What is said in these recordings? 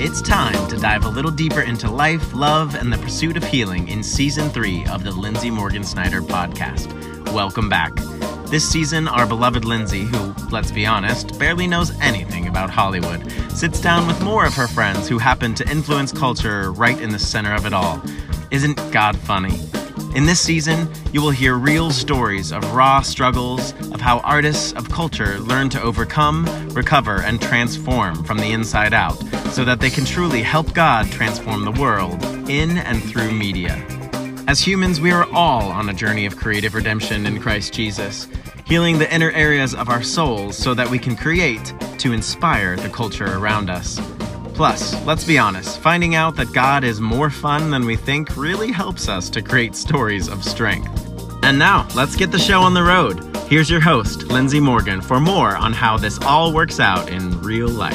It's time to dive a little deeper into life, love, and the pursuit of healing in season three of the Lindsay Morgan Snyder podcast. Welcome back. This season, our beloved Lindsay, who, let's be honest, barely knows anything about Hollywood, sits down with more of her friends who happen to influence culture right in the center of it all. Isn't God funny? In this season, you will hear real stories of raw struggles, of how artists of culture learn to overcome, recover, and transform from the inside out so that they can truly help God transform the world in and through media. As humans, we are all on a journey of creative redemption in Christ Jesus, healing the inner areas of our souls so that we can create to inspire the culture around us. Plus, let's be honest, finding out that God is more fun than we think really helps us to create stories of strength. And now, let's get the show on the road. Here's your host, Lindsay Morgan, for more on how this all works out in real life.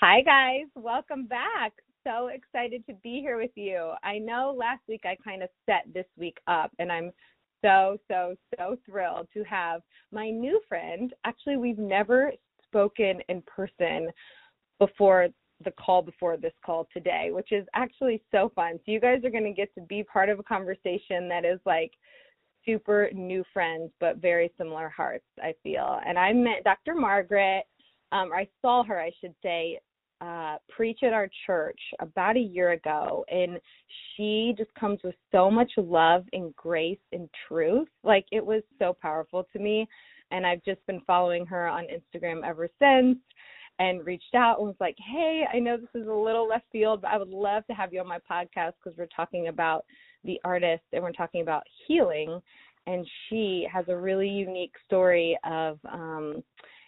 Hi, guys. Welcome back. So excited to be here with you. I know last week I kind of set this week up, and I'm so, so, so thrilled to have my new friend. Actually, we've never spoken in person before the call before this call today, which is actually so fun. So, you guys are going to get to be part of a conversation that is like super new friends, but very similar hearts, I feel. And I met Dr. Margaret, um, or I saw her, I should say, uh, preach at our church about a year ago, and she just comes with so much love and grace and truth. Like it was so powerful to me, and I've just been following her on Instagram ever since. And reached out and was like, "Hey, I know this is a little left field, but I would love to have you on my podcast because we're talking about the artist and we're talking about healing." And she has a really unique story of, um,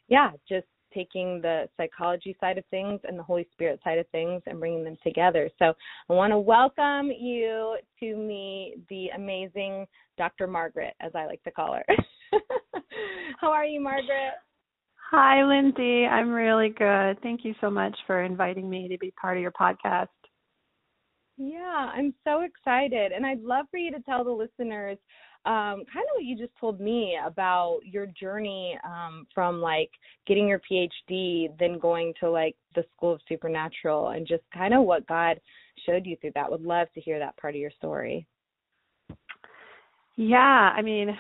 yeah, just taking the psychology side of things and the Holy Spirit side of things and bringing them together. So I want to welcome you to me, the amazing Dr. Margaret, as I like to call her. How are you, Margaret? Hi, Lindsay. I'm really good. Thank you so much for inviting me to be part of your podcast. Yeah, I'm so excited. And I'd love for you to tell the listeners um, kind of what you just told me about your journey um, from like getting your PhD, then going to like the School of Supernatural, and just kind of what God showed you through that. Would love to hear that part of your story. Yeah, I mean,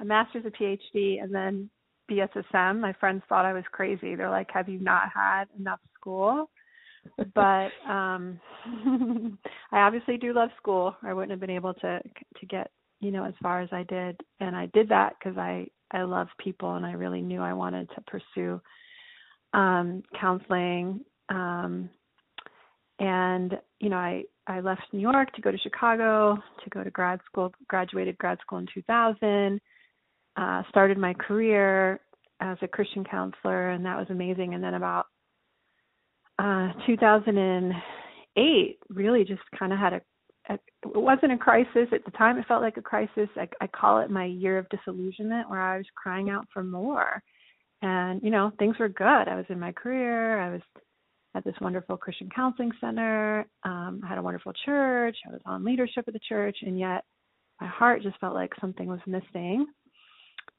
a master's, a PhD, and then BSSM. My friends thought I was crazy. They're like, "Have you not had enough school?" but um I obviously do love school. I wouldn't have been able to to get you know as far as I did and I did that because I I love people and I really knew I wanted to pursue um counseling um and you know I I left New York to go to Chicago to go to grad school graduated grad school in 2000 uh started my career as a Christian counselor and that was amazing and then about uh 2008 really just kind of had a it wasn't a crisis. At the time it felt like a crisis. I, I call it my year of disillusionment where i was crying out for more. And you know things were good. I was in my career. I was at this wonderful christian counseling center. Um i had a wonderful church. I was on leadership of the church. And yet my heart just felt like something was missing.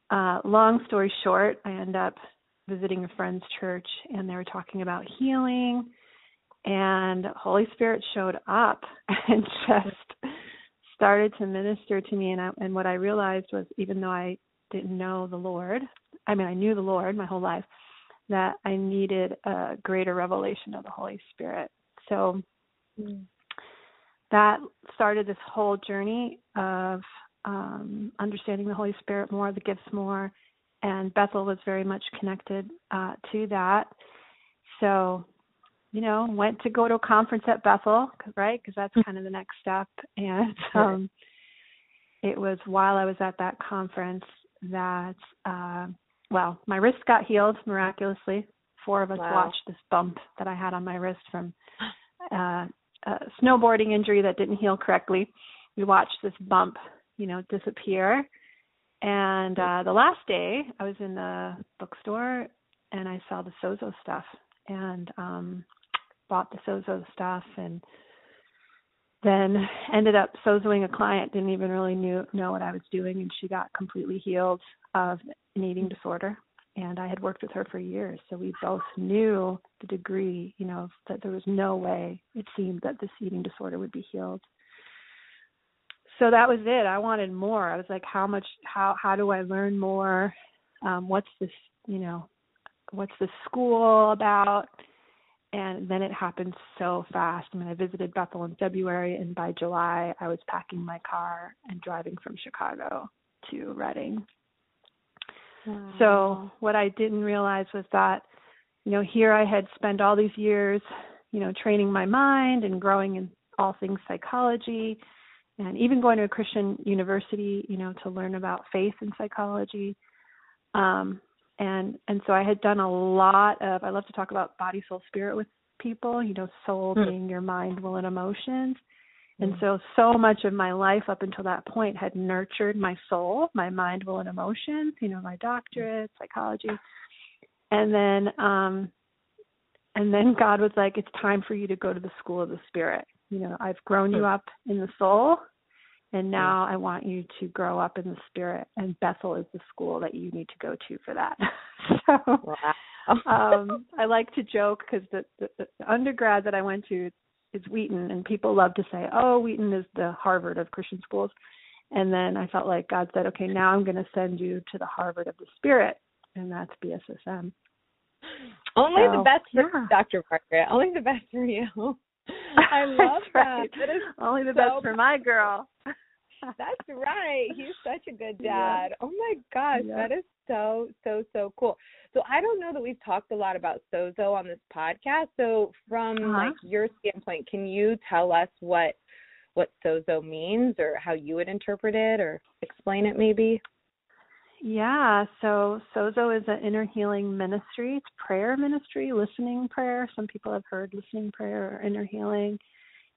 Uh long story short i end up visiting a friend's church and they were talking about healing and Holy Spirit showed up and just started to minister to me and I, and what I realized was even though I didn't know the Lord, I mean I knew the Lord my whole life, that I needed a greater revelation of the Holy Spirit. So mm. that started this whole journey of um, understanding the Holy Spirit more, the gifts more, and Bethel was very much connected uh, to that. So you know, went to go to a conference at Bethel, right? Because that's kind of the next step. And um, it was while I was at that conference that, uh, well, my wrist got healed miraculously. Four of us wow. watched this bump that I had on my wrist from uh, a snowboarding injury that didn't heal correctly. We watched this bump, you know, disappear. And uh, the last day, I was in the bookstore and I saw the Sozo stuff, and um bought the Sozo stuff and then ended up sozoing a client didn't even really knew know what i was doing and she got completely healed of an eating disorder. And i had worked with her for years so we both knew the degree you know that there was no way it seemed that this eating disorder would be healed. So that was it. I wanted more. I was like how much how how do i learn more? Um what's this you know what's this school about and then it happened so fast. I mean, I visited Bethel in February, and by July, I was packing my car and driving from Chicago to Redding. Wow. So, what I didn't realize was that, you know, here I had spent all these years, you know, training my mind and growing in all things psychology, and even going to a Christian university, you know, to learn about faith and psychology. Um, and and so I had done a lot of I love to talk about body soul spirit with people you know soul mm. being your mind will and emotions and mm. so so much of my life up until that point had nurtured my soul my mind will and emotions you know my doctorate psychology and then um and then God was like it's time for you to go to the school of the spirit you know I've grown you up in the soul and now I want you to grow up in the spirit, and Bethel is the school that you need to go to for that. so wow. um, I like to joke because the, the, the undergrad that I went to is Wheaton, and people love to say, "Oh, Wheaton is the Harvard of Christian schools." And then I felt like God said, "Okay, now I'm going to send you to the Harvard of the Spirit, and that's BSSM." Only so, the best for yeah. Dr. Margaret. Only the best for you. I love that. That is only the so best for my girl. That's right. He's such a good dad. Yeah. Oh my gosh, yeah. that is so so so cool. So I don't know that we've talked a lot about Sozo on this podcast. So from uh-huh. like your standpoint, can you tell us what what Sozo means or how you would interpret it or explain it maybe? Yeah, so Sozo is an inner healing ministry. It's prayer ministry, listening prayer. Some people have heard listening prayer or inner healing.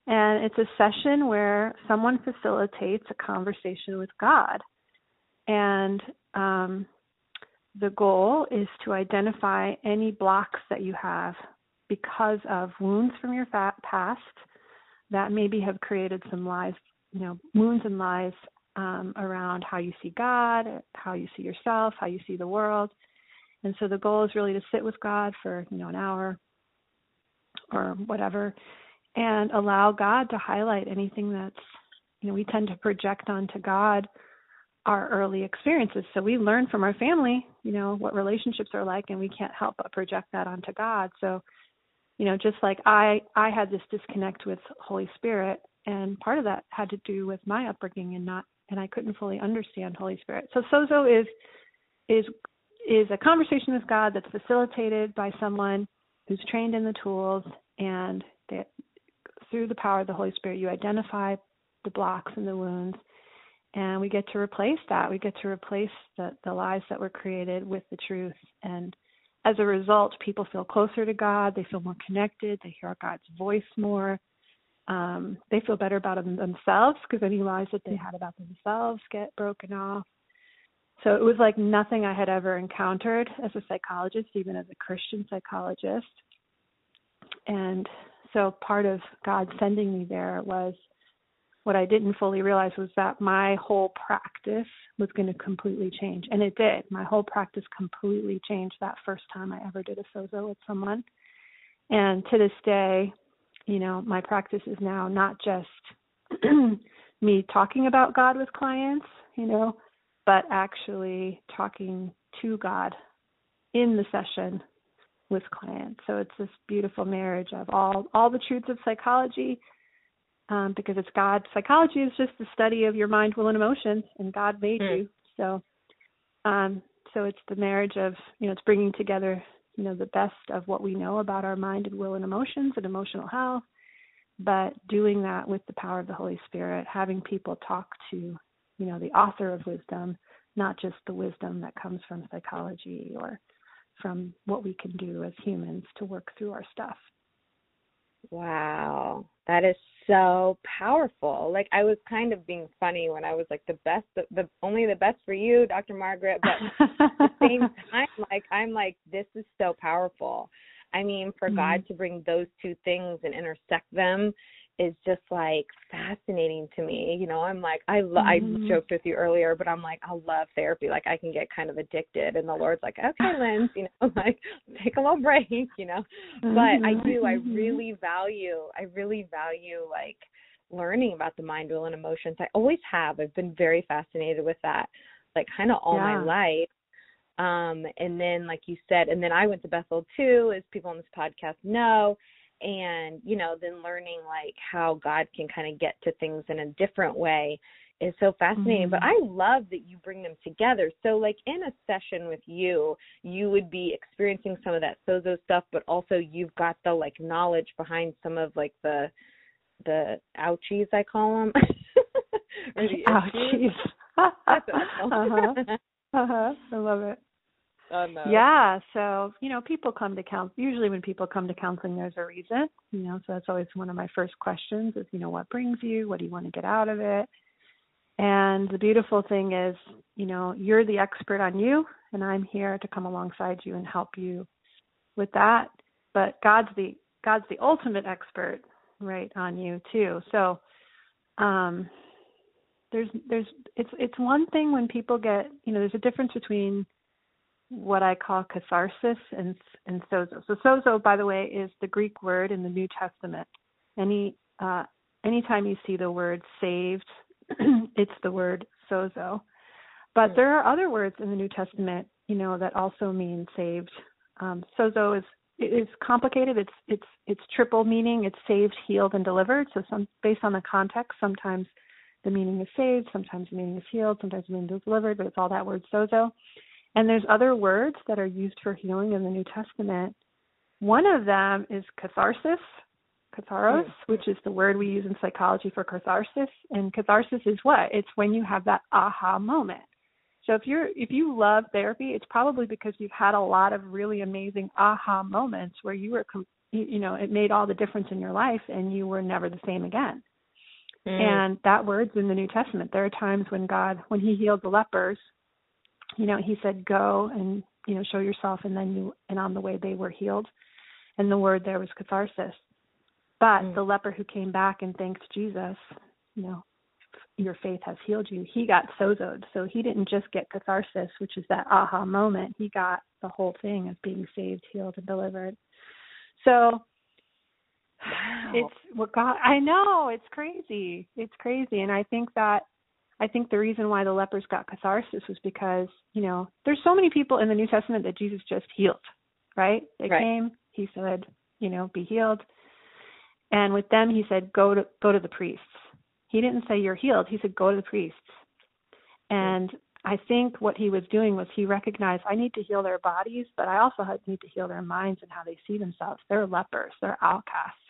And it's a session where someone facilitates a conversation with God. And um, the goal is to identify any blocks that you have because of wounds from your past that maybe have created some lies, you know, wounds and lies um, around how you see God, how you see yourself, how you see the world. And so the goal is really to sit with God for, you know, an hour or whatever and allow God to highlight anything that's, you know, we tend to project onto God our early experiences. So we learn from our family, you know, what relationships are like, and we can't help but project that onto God. So, you know, just like I, I had this disconnect with Holy Spirit, and part of that had to do with my upbringing and not, and I couldn't fully understand Holy Spirit. So Sozo is, is, is a conversation with God that's facilitated by someone who's trained in the tools and that through the power of the Holy Spirit, you identify the blocks and the wounds, and we get to replace that. We get to replace the, the lies that were created with the truth. And as a result, people feel closer to God, they feel more connected, they hear God's voice more. Um, they feel better about them themselves because any lies that they had about themselves get broken off. So it was like nothing I had ever encountered as a psychologist, even as a Christian psychologist. And so part of God sending me there was what I didn't fully realize was that my whole practice was going to completely change. And it did. My whole practice completely changed that first time I ever did a sozo with someone. And to this day, you know, my practice is now not just me talking about God with clients, you know, but actually talking to God in the session with clients. So it's this beautiful marriage of all all the truths of psychology, um, because it's God. Psychology is just the study of your mind, will, and emotions, and God made mm. you. So, um, so it's the marriage of you know it's bringing together you know the best of what we know about our mind and will and emotions and emotional health, but doing that with the power of the Holy Spirit, having people talk to you know the author of wisdom, not just the wisdom that comes from psychology or from what we can do as humans to work through our stuff. Wow, that is so powerful. Like I was kind of being funny when I was like the best, the, the only the best for you, Dr. Margaret, but at the same time, like I'm like this is so powerful. I mean, for mm-hmm. God to bring those two things and intersect them is just like fascinating to me. You know, I'm like I lo- mm-hmm. I joked with you earlier, but I'm like I love therapy. Like I can get kind of addicted, and the Lord's like, okay, Linz, you know, like take a little break, you know. Mm-hmm. But I mm-hmm. do. I mm-hmm. really value. I really value like learning about the mind, will, and emotions. I always have. I've been very fascinated with that, like kind of all yeah. my life. Um, and then, like you said, and then I went to Bethel too, as people on this podcast know and you know then learning like how god can kind of get to things in a different way is so fascinating mm-hmm. but i love that you bring them together. So like in a session with you you would be experiencing some of that sozo stuff but also you've got the like knowledge behind some of like the the ouchies i call them the ouchies. uh-huh. Uh-huh. I love it No. Yeah, so you know, people come to counsel. Usually, when people come to counseling, there's a reason. You know, so that's always one of my first questions: is you know, what brings you? What do you want to get out of it? And the beautiful thing is, you know, you're the expert on you, and I'm here to come alongside you and help you with that. But God's the God's the ultimate expert, right, on you too. So, um, there's there's it's it's one thing when people get you know there's a difference between what I call catharsis and and sozo. So sozo, by the way, is the Greek word in the New Testament. Any uh, anytime you see the word saved, it's the word sozo. But there are other words in the New Testament, you know, that also mean saved. Um, sozo is is complicated. It's it's it's triple meaning. It's saved, healed, and delivered. So some based on the context, sometimes the meaning is saved, sometimes the meaning is healed, sometimes the meaning is delivered, but it's all that word sozo. And there's other words that are used for healing in the New Testament. One of them is catharsis, katharos, mm-hmm. which is the word we use in psychology for catharsis. And catharsis is what? It's when you have that aha moment. So if you're if you love therapy, it's probably because you've had a lot of really amazing aha moments where you were you know, it made all the difference in your life and you were never the same again. Mm. And that word's in the New Testament. There are times when God, when He healed the lepers, you know, he said, "Go and you know show yourself," and then you and on the way they were healed. And the word there was catharsis. But mm. the leper who came back and thanked Jesus, you know, your faith has healed you. He got sozoed, so he didn't just get catharsis, which is that aha moment. He got the whole thing of being saved, healed, and delivered. So wow. it's what God. I know it's crazy. It's crazy, and I think that I think the reason why the lepers got catharsis was because, you know, there's so many people in the New Testament that Jesus just healed, right? They right. came, he said, you know, be healed. And with them he said, Go to go to the priests. He didn't say you're healed, he said, Go to the priests. And I think what he was doing was he recognized I need to heal their bodies, but I also need to heal their minds and how they see themselves. They're lepers, they're outcasts.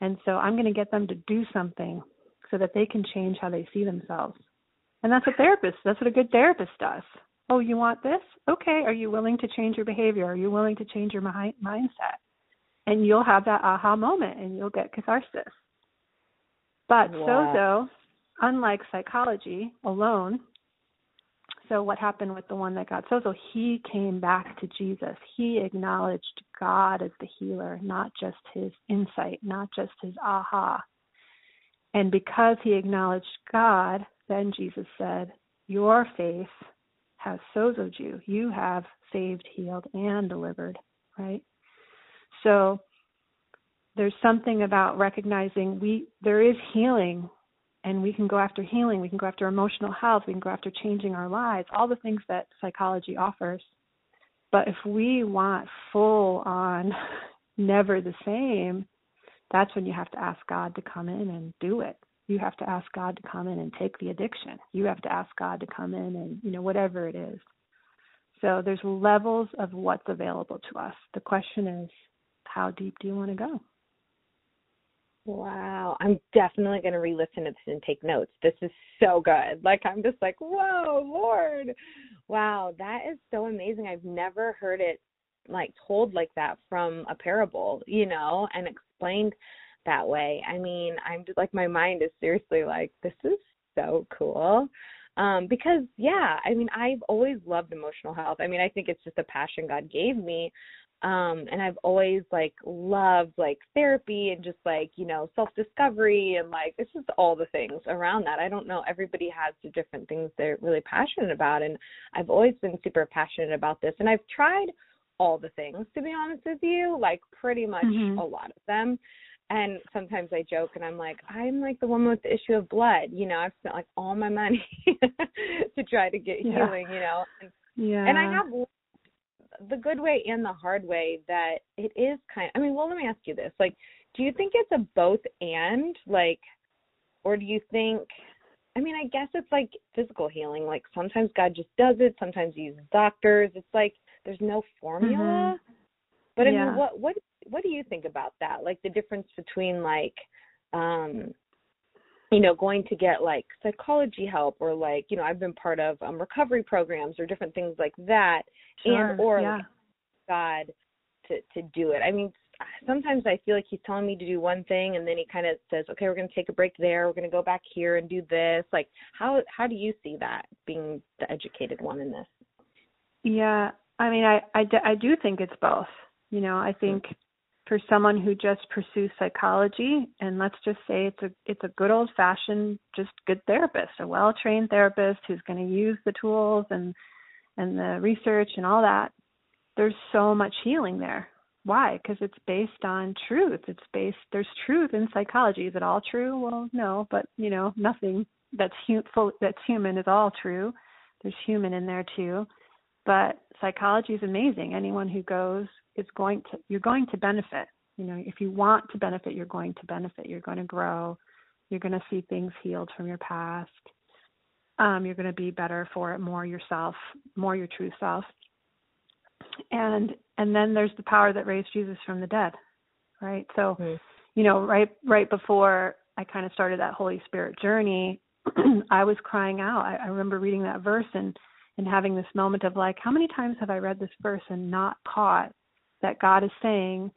And so I'm going to get them to do something so that they can change how they see themselves. And that's a therapist. That's what a good therapist does. Oh, you want this? Okay. Are you willing to change your behavior? Are you willing to change your mi- mindset? And you'll have that aha moment and you'll get catharsis. But wow. sozo, unlike psychology alone, so what happened with the one that got sozo? He came back to Jesus. He acknowledged God as the healer, not just his insight, not just his aha. And because he acknowledged God, then Jesus said, Your faith has sozoed you. You have saved, healed, and delivered, right? So there's something about recognizing we there is healing and we can go after healing, we can go after emotional health, we can go after changing our lives, all the things that psychology offers. But if we want full on never the same, that's when you have to ask God to come in and do it. You have to ask God to come in and take the addiction. You have to ask God to come in and, you know, whatever it is. So there's levels of what's available to us. The question is, how deep do you want to go? Wow. I'm definitely going to re listen to this and take notes. This is so good. Like, I'm just like, whoa, Lord. Wow. That is so amazing. I've never heard it like told like that from a parable, you know, and explained that way. I mean, I'm just like my mind is seriously like this is so cool. Um because yeah, I mean, I've always loved emotional health. I mean, I think it's just a passion God gave me, um and I've always like loved like therapy and just like, you know, self-discovery and like it's just all the things around that. I don't know everybody has the different things they're really passionate about and I've always been super passionate about this and I've tried all the things to be honest with you, like pretty much Mhm. a lot of them and sometimes I joke and I'm like, I'm like the woman with the issue of blood. You know, I've spent like all my money to try to get Yeah. healing. You know, and, Yeah. and I have the good way and the hard way that it is kind. of, I mean, well, let me ask you this: like, do you think it's a both and, like, or do you think? I mean, I guess it's like physical healing. Like sometimes God just does it. Sometimes He uses doctors. It's like there's no formula. But I Yeah. mean, what what what do you think about that? Like the difference between like, um, you know, going to get like psychology help or like, you know, I've been part of um recovery programs or different things like that, Sure, and or yeah. like God to to do it. I mean, sometimes I feel like He's telling me to do one thing, and then He kind of says, okay, we're going to take a break there. We're going to go back here and do this. Like, how how do you see that being the educated one in this? Yeah, I mean, I, I, I do think it's both. You know, I think for someone who just pursues psychology, and let's just say it's a it's a good old fashioned, just good therapist, a well trained therapist who's going to use the tools and and the research and all that. There's so much healing there. Why? Because it's based on truth. It's based. There's truth in psychology. Is it all true? Well, no, but you know, nothing that's hu- full, that's human is all true. There's human in there too but psychology is amazing. Anyone who goes is going to you're going to benefit. You know if you want to benefit you're going to benefit. You're going to grow. You're going to see things healed from your past. Um you're going to be better for it more yourself more your true self. And and then there's the power that raised jesus from the dead right? So Mhm. you know right right before i kind of started that holy spirit journey i was crying out. I, I remember reading that verse and and having this moment of like, how many times have I read this verse and not caught that God is saying,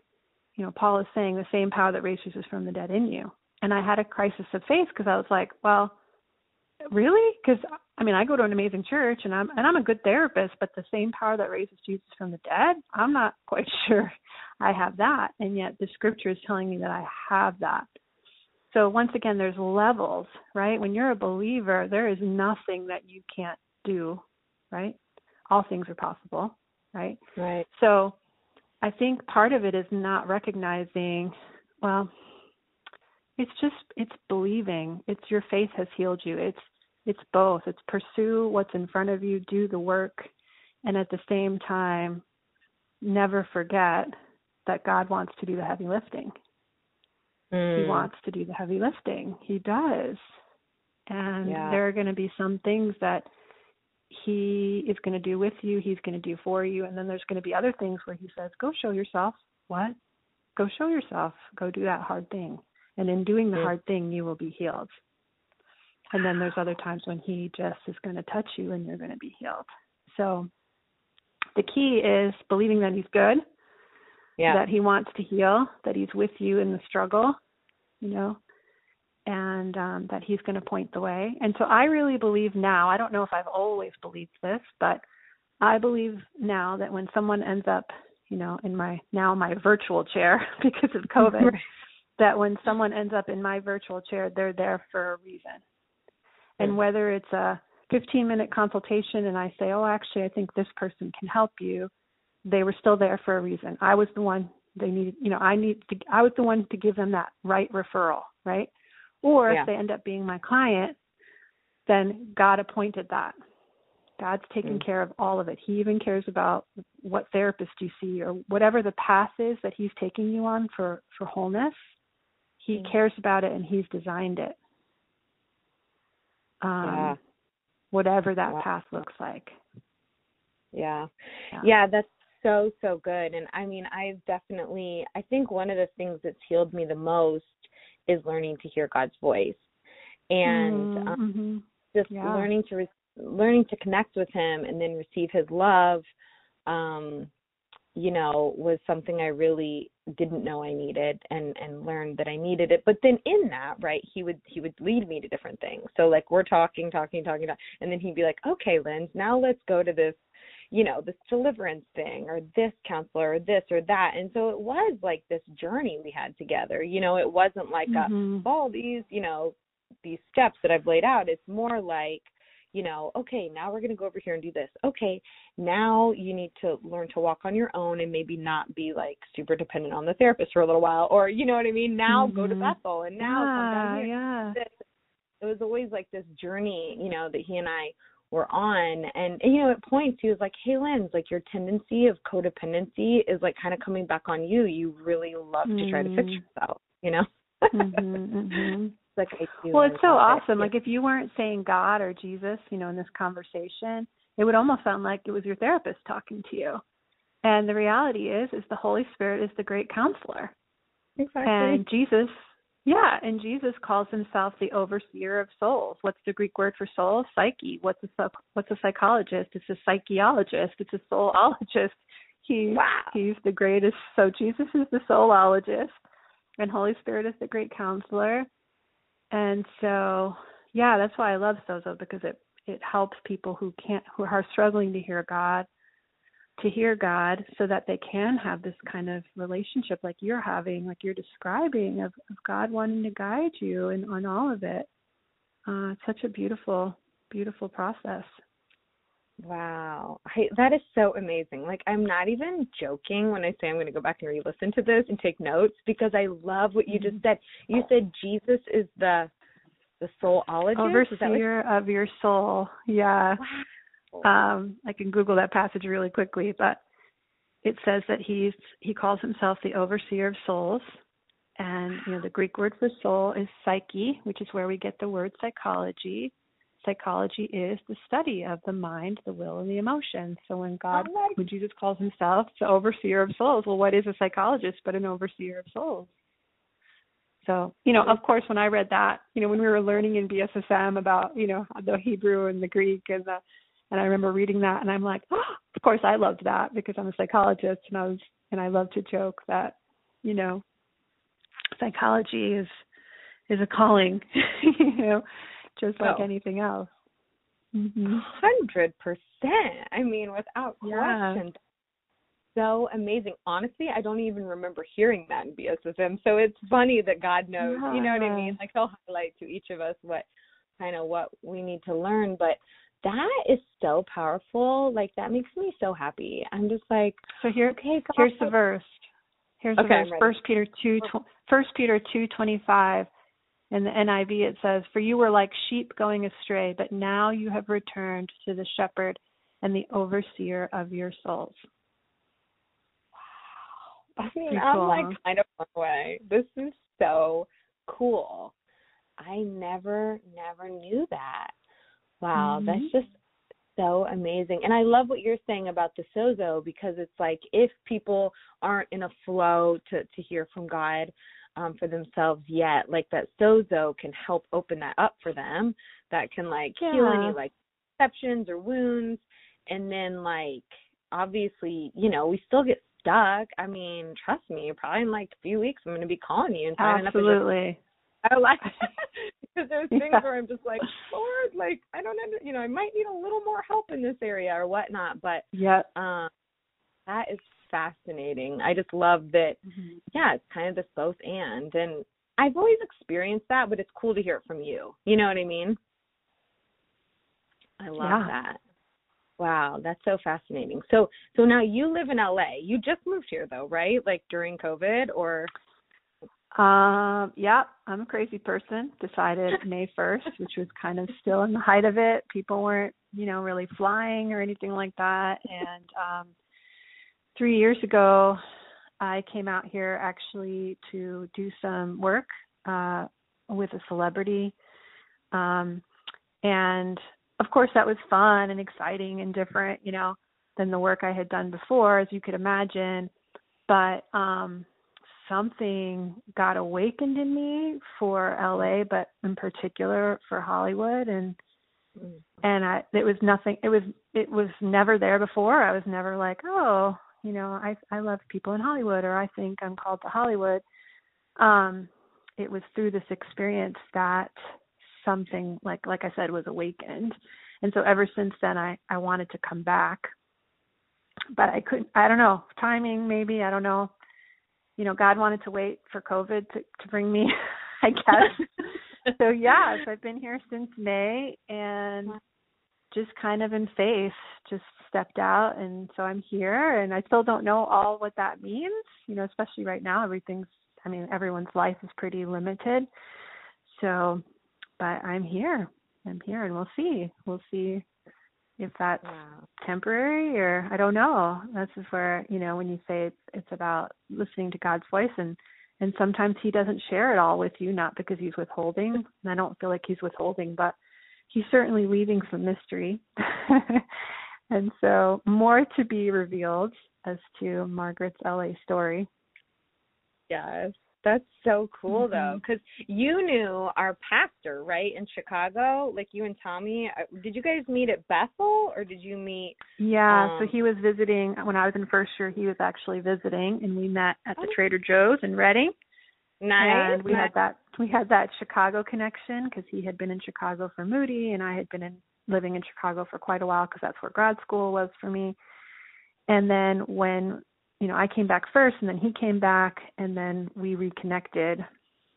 you know, Paul is saying the same power that raised Jesus from the dead in you. And I had a crisis of faith because I was like, well, really? Because I mean, I go to an amazing church and I'm and I'm a good therapist, but the same power that raises Jesus from the dead, I'm not quite sure I have that. And yet the scripture is telling me that I have that. So once again, there's levels, right? When you're a believer, there is nothing that you can't do right? All things are possible, right? Right. So I think part of it is not recognizing, well, it's just it's believing. It's your faith has healed you. It's it's both. It's pursue what's in front of you, do the work, and at the same time never forget that God wants to do the heavy lifting. He Mm. wants to do the heavy lifting. He does. And Yeah. there are going to be some things that he is going to do with you, he's going to do for you, and then there's going to be other things where he says, "Go show yourself." What? Go show yourself. Go do that hard thing. And in doing the hard thing, you will be healed. And then there's other times when he just is going to touch you and you're going to be healed. So the key is believing that he's good, Yeah. that he wants to heal, that he's with you in the struggle, you know, and um, that he's going to point the way. And so I really believe now, I don't know if I've always believed this, but I believe now that when someone ends up, you know, in my now my virtual chair because of COVID, Right. that when someone ends up in my virtual chair, they're there for a reason. And whether it's a 15 minute consultation and I say, oh, actually, I think this person can help you, they were still there for a reason. I was the one they needed, you know, I need to, I was the one to give them that right referral, right? Or Yeah. if they end up being my client, then God appointed that. God's taking Mm. care of all of it. He even cares about what therapist you see or whatever the path is that he's taking you on for for wholeness. He Mm. cares about it and he's designed it. Um Yeah. whatever that Wow. path looks like. Yeah. Yeah. Yeah, that's so so good. And I mean, I've definitely I think one of the things that's healed me the most is learning to hear God's voice. And Mhm, um, mhm. just Yeah. learning to re- learning to connect with him and then receive his love um you know was something I really didn't know I needed and and learned that I needed it but then in that right he would he would lead me to different things so like we're talking talking talking talking and then he'd be like okay Lynn now let's go to this you know, this deliverance thing or this counselor or this or that. And so it was like this journey we had together. You know, it wasn't like mm-hmm. a, all these, you know, these steps that I've laid out. It's more like, you know, okay, now we're going to go over here and do this. Okay, now you need to learn to walk on your own and maybe not be like super dependent on the therapist for a little while, or you know what I mean. Now mm-hmm. go to Bethel, and now yeah, come down here. Yeah. It was always like this journey, you know, that he and I were on, and, and you know, at points he was like, "Hey, Lynn, like your tendency of codependency is like kind of coming back on you. You really love mm-hmm. to try to fix Mm. yourself, you know." mm-hmm, mm-hmm. like well it's so awesome it. like if you weren't saying god or jesus you know in this conversation it would almost sound like it was your therapist talking to you and the reality is is the holy spirit is the great counselor exactly. and jesus yeah and jesus calls himself the overseer of souls. What's the greek word for soul? Psyche. What's a what's a psychologist? It's a psychologist it's a soulologist. He wow. he's the greatest. So jesus is the soulologist and holy spirit is the great counselor. And so yeah that's why i love sozo because it it helps people who can't who are struggling to hear god to hear god so that they can have this kind of relationship like you're having like you're describing of, of god wanting to guide you and on all of it uh it's such a beautiful beautiful process Wow. I, that is so amazing. Like I'm not even joking when I say I'm going to go back and re-listen to this and take notes because I love what you just said. You said Jesus is the the soulologist. Overseer what... of your soul. Yeah. Wow. Um I can google that passage really quickly, but it says that he's he calls himself the overseer of souls. And you know the Greek word for soul is psyche, which is where we get the word psychology psychology is the study of the mind, the will, and the emotions. So when God, when Jesus calls himself the overseer of souls, well, what is a psychologist but an overseer of souls? So, you know, of course, when I read that, you know, when we were learning in BSSM about, you know, the Hebrew and the Greek and the, and I remember reading that and I'm like, oh, of course I loved that because I'm a psychologist and I was, and I love to joke that, you know, psychology is, is a calling, you know, just like oh. anything else. 100 mm-hmm. percent. I mean, without yeah. question. So amazing. Honestly, I don't even remember hearing that in BSSM. So it's funny that God knows. Yeah. You know what I mean? Like He'll highlight to each of us what kind of what we need to learn. But that is so powerful. Like that makes me so happy. I'm just like, so here, okay, God. here's the verse. Here's okay, the verse. First Peter two, First Peter two twenty five. In the NIV, it says, For you were like sheep going astray, but now you have returned to the shepherd and the overseer of your souls. Wow. I mean, I'm like kind of blown away. This is so cool. I never, never knew that. Wow, mm-hmm. that's just so amazing. And I love what you're saying about the sozo because it's like if people aren't in a flow to to hear from God, um, for themselves yet, like that sozo can help open that up for them. That can like yeah. heal any like perceptions or wounds, and then like obviously, you know, we still get stuck. I mean, trust me, probably in like a few weeks, I'm going to be calling you and signing Absolutely. up. I like because there's things yeah. where I'm just like, Lord, like I don't, under, you know, I might need a little more help in this area or whatnot. But yeah, um, that is fascinating. I just love that. Mm-hmm. Yeah, it's kind of this both and, and I've always experienced that, but it's cool to hear it from you. You know what I mean? I love yeah. that. Wow, that's so fascinating. So, so now you live in LA. You just moved here though, right? Like during COVID or? Um, yeah, I'm a crazy person. Decided May 1st, which was kind of still in the height of it. People weren't, you know, really flying or anything like that. And um three years ago, I came out here actually to do some work uh, with a celebrity. Um, and of course, that was fun and exciting and different, you know, than the work I had done before, as you could imagine. But um, something got awakened in me for LA, but in particular for Hollywood. And and I, it was nothing. It was it was never there before. I was never like, oh, you know i i love people in hollywood or i think i'm called to hollywood um it was through this experience that something like like i said was awakened and so ever since then i i wanted to come back but I couldn't. I don't know timing. Maybe I don't know. You know, God wanted to wait for COVID to to bring me. I guess. so yeah, so I've been here since May, and just kind of in faith, just stepped out, and so I'm here, and I still don't know all what that means. You know, especially right now, everything's. I mean, everyone's life is pretty limited. So, but I'm here. I'm here, and we'll see. We'll see if that's wow. temporary or I don't know. This is where you know when you say it's, it's about listening to God's voice and and sometimes He doesn't share it all with you, not because He's withholding. And I don't feel like He's withholding, but He's certainly leaving some mystery. and so more to be revealed as to Margaret's LA story. Yes. That's so cool mm-hmm. though, because you knew our pastor, right, in Chicago. Like you and Tommy, uh, did you guys meet at Bethel or did you meet? Yeah, um, so he was visiting when I was in first year. He was actually visiting, and we met at the oh. Trader Joe's in Redding. Nice. And we nice. had that we had that Chicago connection because he had been in Chicago for Moody, and I had been in living in Chicago for quite a while because that's where grad school was for me. And then when you know, I came back first and then he came back and then we reconnected.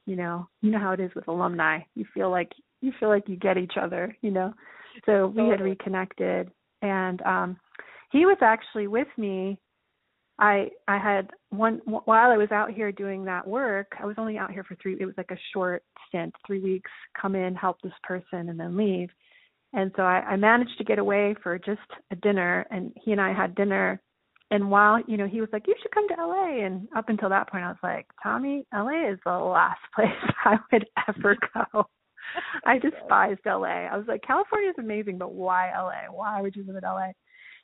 You know, you know how it is with alumni. You feel like you feel like you get each other, you know. So we had reconnected and um he was actually with me. I I had one while I was out here doing that work, I was only out here for 3 it was like a short stint, 3 weeks, come in, help this person and then leave. And so I, I managed to get away for just a dinner and he and I had dinner and while you know he was like you should come to la and up until that point i was like tommy la is the last place i would ever go. I despised la i was like california is amazing but why la why would you live in la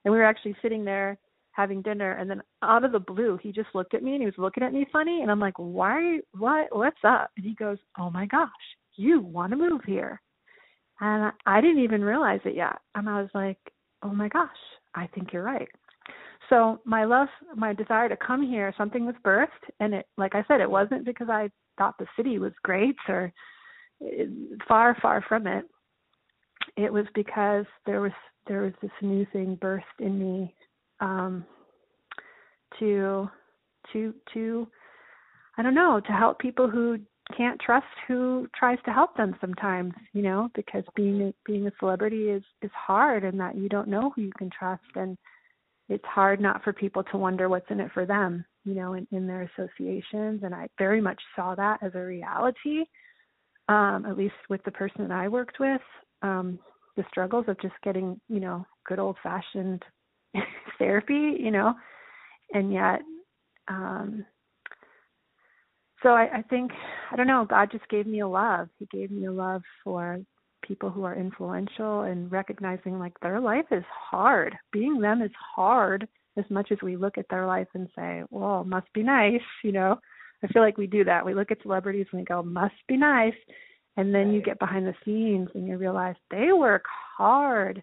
and we were actually sitting there having dinner and then out of the blue he just looked at me and he was looking at me funny and i'm like why what what's up? And he goes oh my gosh you want to move here? And i didn't even realize it yet. And i was like oh my gosh i think you're right so my love my desire to come here something was birthed and it like i said it wasn't because i thought the city was great or far far from it. It was because there was there was this new thing birthed in me um to to to i don't know to help people who can't trust who tries to help them sometimes you know because being being a celebrity is is hard and that you don't know who you can trust and it's hard not for people to wonder what's in it for them, you know, in, in their associations. And I very much saw that as a reality, um, at least with the person that I worked with. Um, the struggles of just getting, you know, good old fashioned therapy, you know, and yet, um, so I, I think I don't know. God just gave me a love. He gave me a love for people who are influential and recognizing like their life is hard. Being them is hard as much as we look at their life and say, well, must be nice, you know. I feel like we do that. We look at celebrities and we go, must be nice. And then right. you get behind the scenes and you realize they work hard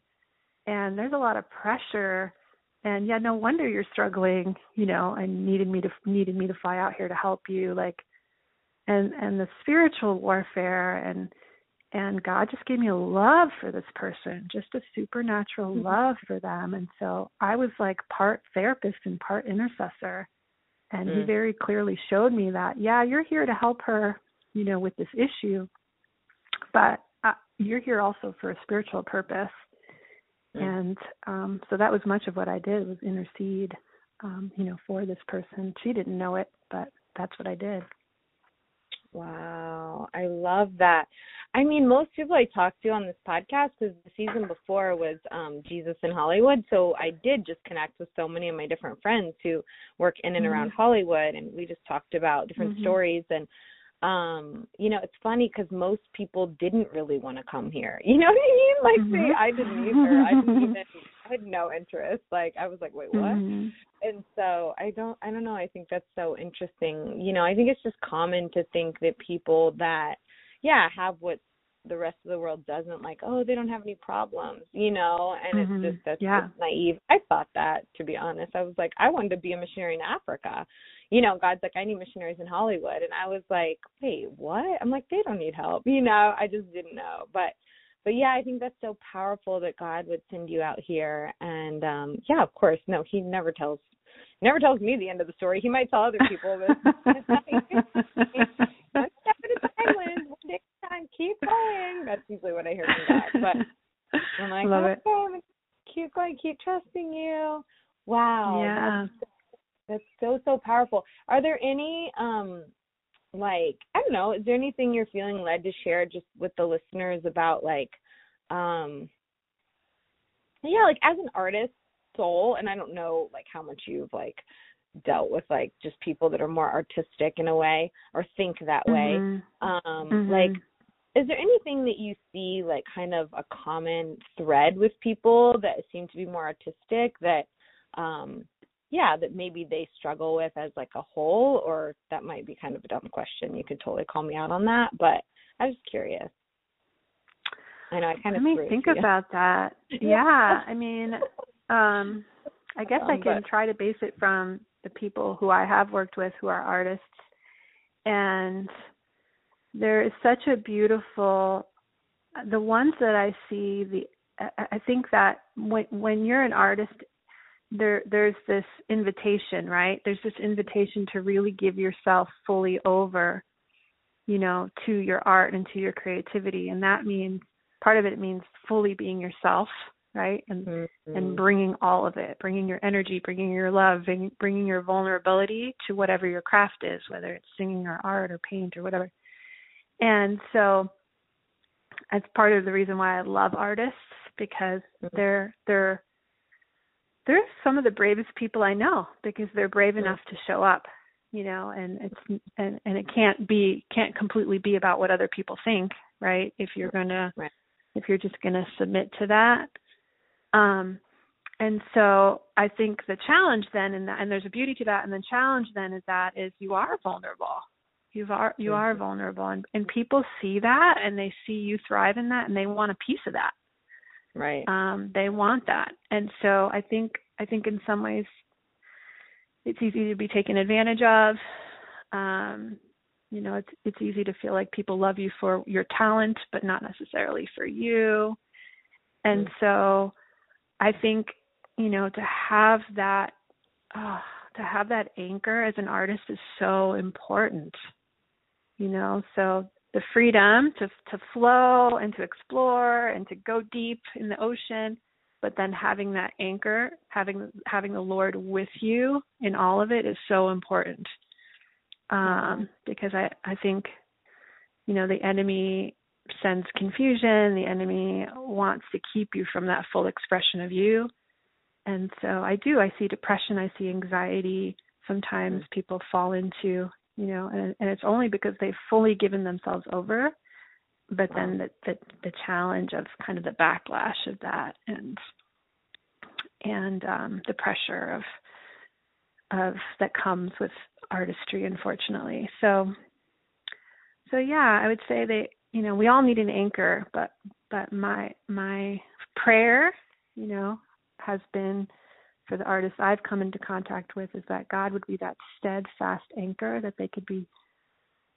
and there's a lot of pressure and yeah, no wonder you're struggling, you know, and needed me to needed me to fly out here to help you like and and the spiritual warfare and and God just gave me a love for this person, just a supernatural mm-hmm. love for them. And so I was like part therapist and part intercessor. And mm. he very clearly showed me that, yeah, you're here to help her, you know, with this issue, but uh, you're here also for a spiritual purpose. Mm. And um so that was much of what I did was intercede um, you know, for this person. She didn't know it, but that's what I did. Wow, I love that. I mean, most people I talked to on this podcast, because the season before was um Jesus in Hollywood, so I did just connect with so many of my different friends who work in and mm-hmm. around Hollywood, and we just talked about different mm-hmm. stories and um you know it's funny because most people didn't really want to come here. You know what i mean? Like mm-hmm. see i didn't either. I didn't even I had no interest. Like i was like wait what? Mm-hmm. and so i don't i don't know. I think that's so interesting. You know i think it's just common to think that people that yeah have what the rest of the world doesn't like oh they don't have any problems you know? And mm-hmm. it's just that's yeah. just naive. I thought that to be honest. I was like i wanted to be a missionary in africa you know, God's like, I need missionaries in Hollywood. And I was like, wait, what? I'm like, they don't need help. You know, I just didn't know. But but yeah, I think that's so powerful that God would send you out here. And um yeah, of course, no, he never tells never tells me the end of the story. He might tell other people, but one step at a time, Liz. One day at a time. Keep going. That's usually what I hear from God. But I'm like, Love okay, it. I'm keep going, keep trusting you. Wow. Yeah. That's, so so powerful. Are there any um like I don't know, is there anything you're feeling led to share just with the listeners about like um yeah, like as an artist soul and I don't know like how much you've like dealt with like just people that are more artistic in a way or think that way. Mhm. Um Mhm. like is there anything that you see like kind of a common thread with people that seem to be more artistic that um yeah that maybe they struggle with as like a whole or that might be kind of a dumb question you could totally call me out on that but i was curious i know i kind Let of me think you. about that. Yeah, I mean, um, I guess I Um, can but- try to base it from the people who I have worked with who are artists, and there is such a beautiful. The ones that I see, the I I think that when when you're an artist, there there's this invitation, right? There's this invitation to really give yourself fully over, you know, to your art and to your creativity, and that means part of it means fully being yourself right and Mhm. and bringing all of it bringing your energy bringing your love bringing, bringing your vulnerability to whatever your craft is whether it's singing or art or paint or whatever and so that's part of the reason why I love artists because Mhm. they're they're they're some of the bravest people I know because they're brave enough to show up you know and it's and and it can't be can't completely be about what other people think right? If you're going to Right. if you're just going to submit to that. Um and so i think the challenge then and and there's a beauty to that and the challenge then is that is you are vulnerable. You are you are vulnerable and and people see that and they see you thrive in that and they want a piece of that right. Um they want that. And so i think i think in some ways it's easy to be taken advantage of. Um you know it's it's easy to feel like people love you for your talent but not necessarily for you. And so i think you know to have that oh, to have that anchor as an artist is so important you know? So the freedom to to flow and to explore and to go deep in the ocean but then having that anchor having having the lord with you in all of it is so important. Um because i i think you know the enemy sends confusion the enemy wants to keep you from that full expression of you. And so i do i see depression i see anxiety. Sometimes people fall into you know and and it's only because they've fully given themselves over but then the, the the challenge of kind of the backlash of that and and um the pressure of of that comes with artistry unfortunately. So so yeah i would say they you know we all need an anchor but but my my prayer you know has been for the artists I've come into contact with is that God would be that steadfast anchor that they could be,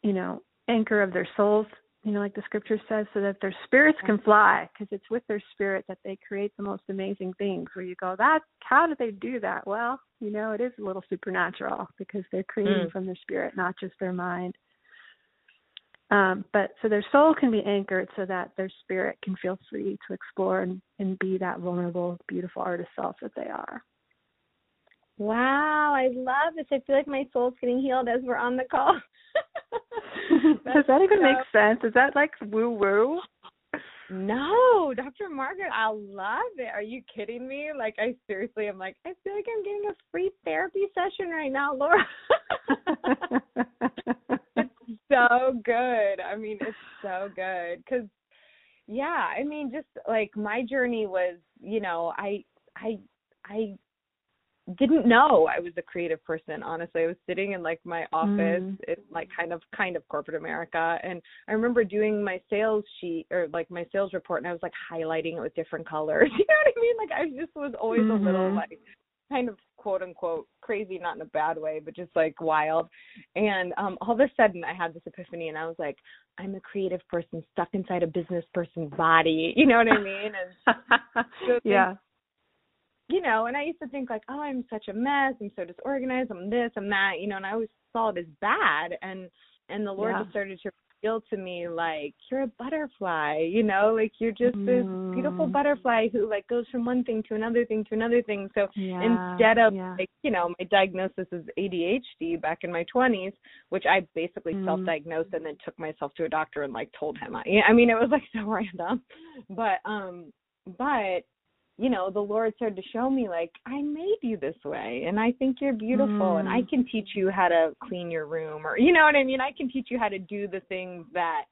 you know, anchor of their souls, you know, like the scripture says, so that their spirits can fly because it's with their spirit that they create the most amazing things where you go, that, how did they do that? Well, you know, it is a little supernatural because they're creating Mm. from their spirit, not just their mind. Um, but so their soul can be anchored so that their spirit can feel free to explore and, and be that vulnerable, beautiful artist self that they are. Wow i love this i feel like my soul's getting healed as we're on the call Does that even so- make sense? Is that like woo woo? No, Dr. Margaret, I love it. Are you kidding me? Like, I seriously am like, I feel like I'm getting a free therapy session right now, Laura. it's so good. I mean, it's so good because, yeah, I mean, just like my journey was, you know, I, I, I didn't know I was a creative person. Honestly, I was sitting in like my office Mm. in like kind of kind of corporate America, and I remember doing my sales sheet or like my sales report, and I was like highlighting it with different colors. You know what I mean? Like I just was always a little Mhm. like kind of quote unquote crazy, not in a bad way, but just like wild. And um all of a sudden I had this epiphany and I was like, I'm a creative person stuck inside a business person's body. You know what I mean? And so yeah. You know, and I used to think like, oh, I'm such a mess. I'm so disorganized. I'm this. I'm that. You know, and I always saw it as bad. And and the Lord Yeah. just started to reveal to me like you're a butterfly. You know, like you're just this beautiful Mm. butterfly who like goes from one thing to another thing to another thing. So Yeah. instead of yeah. like you know my diagnosis is ADHD back in my 20s, which I basically Mm. self-diagnosed and then took myself to a doctor and like told him. I, I mean, it was like so random, but um, but you know the Lord started to show me like I made you this way, and I think you're beautiful, and I Mm. can teach you how to clean your room, or you know what I mean. I can teach you how to do the things that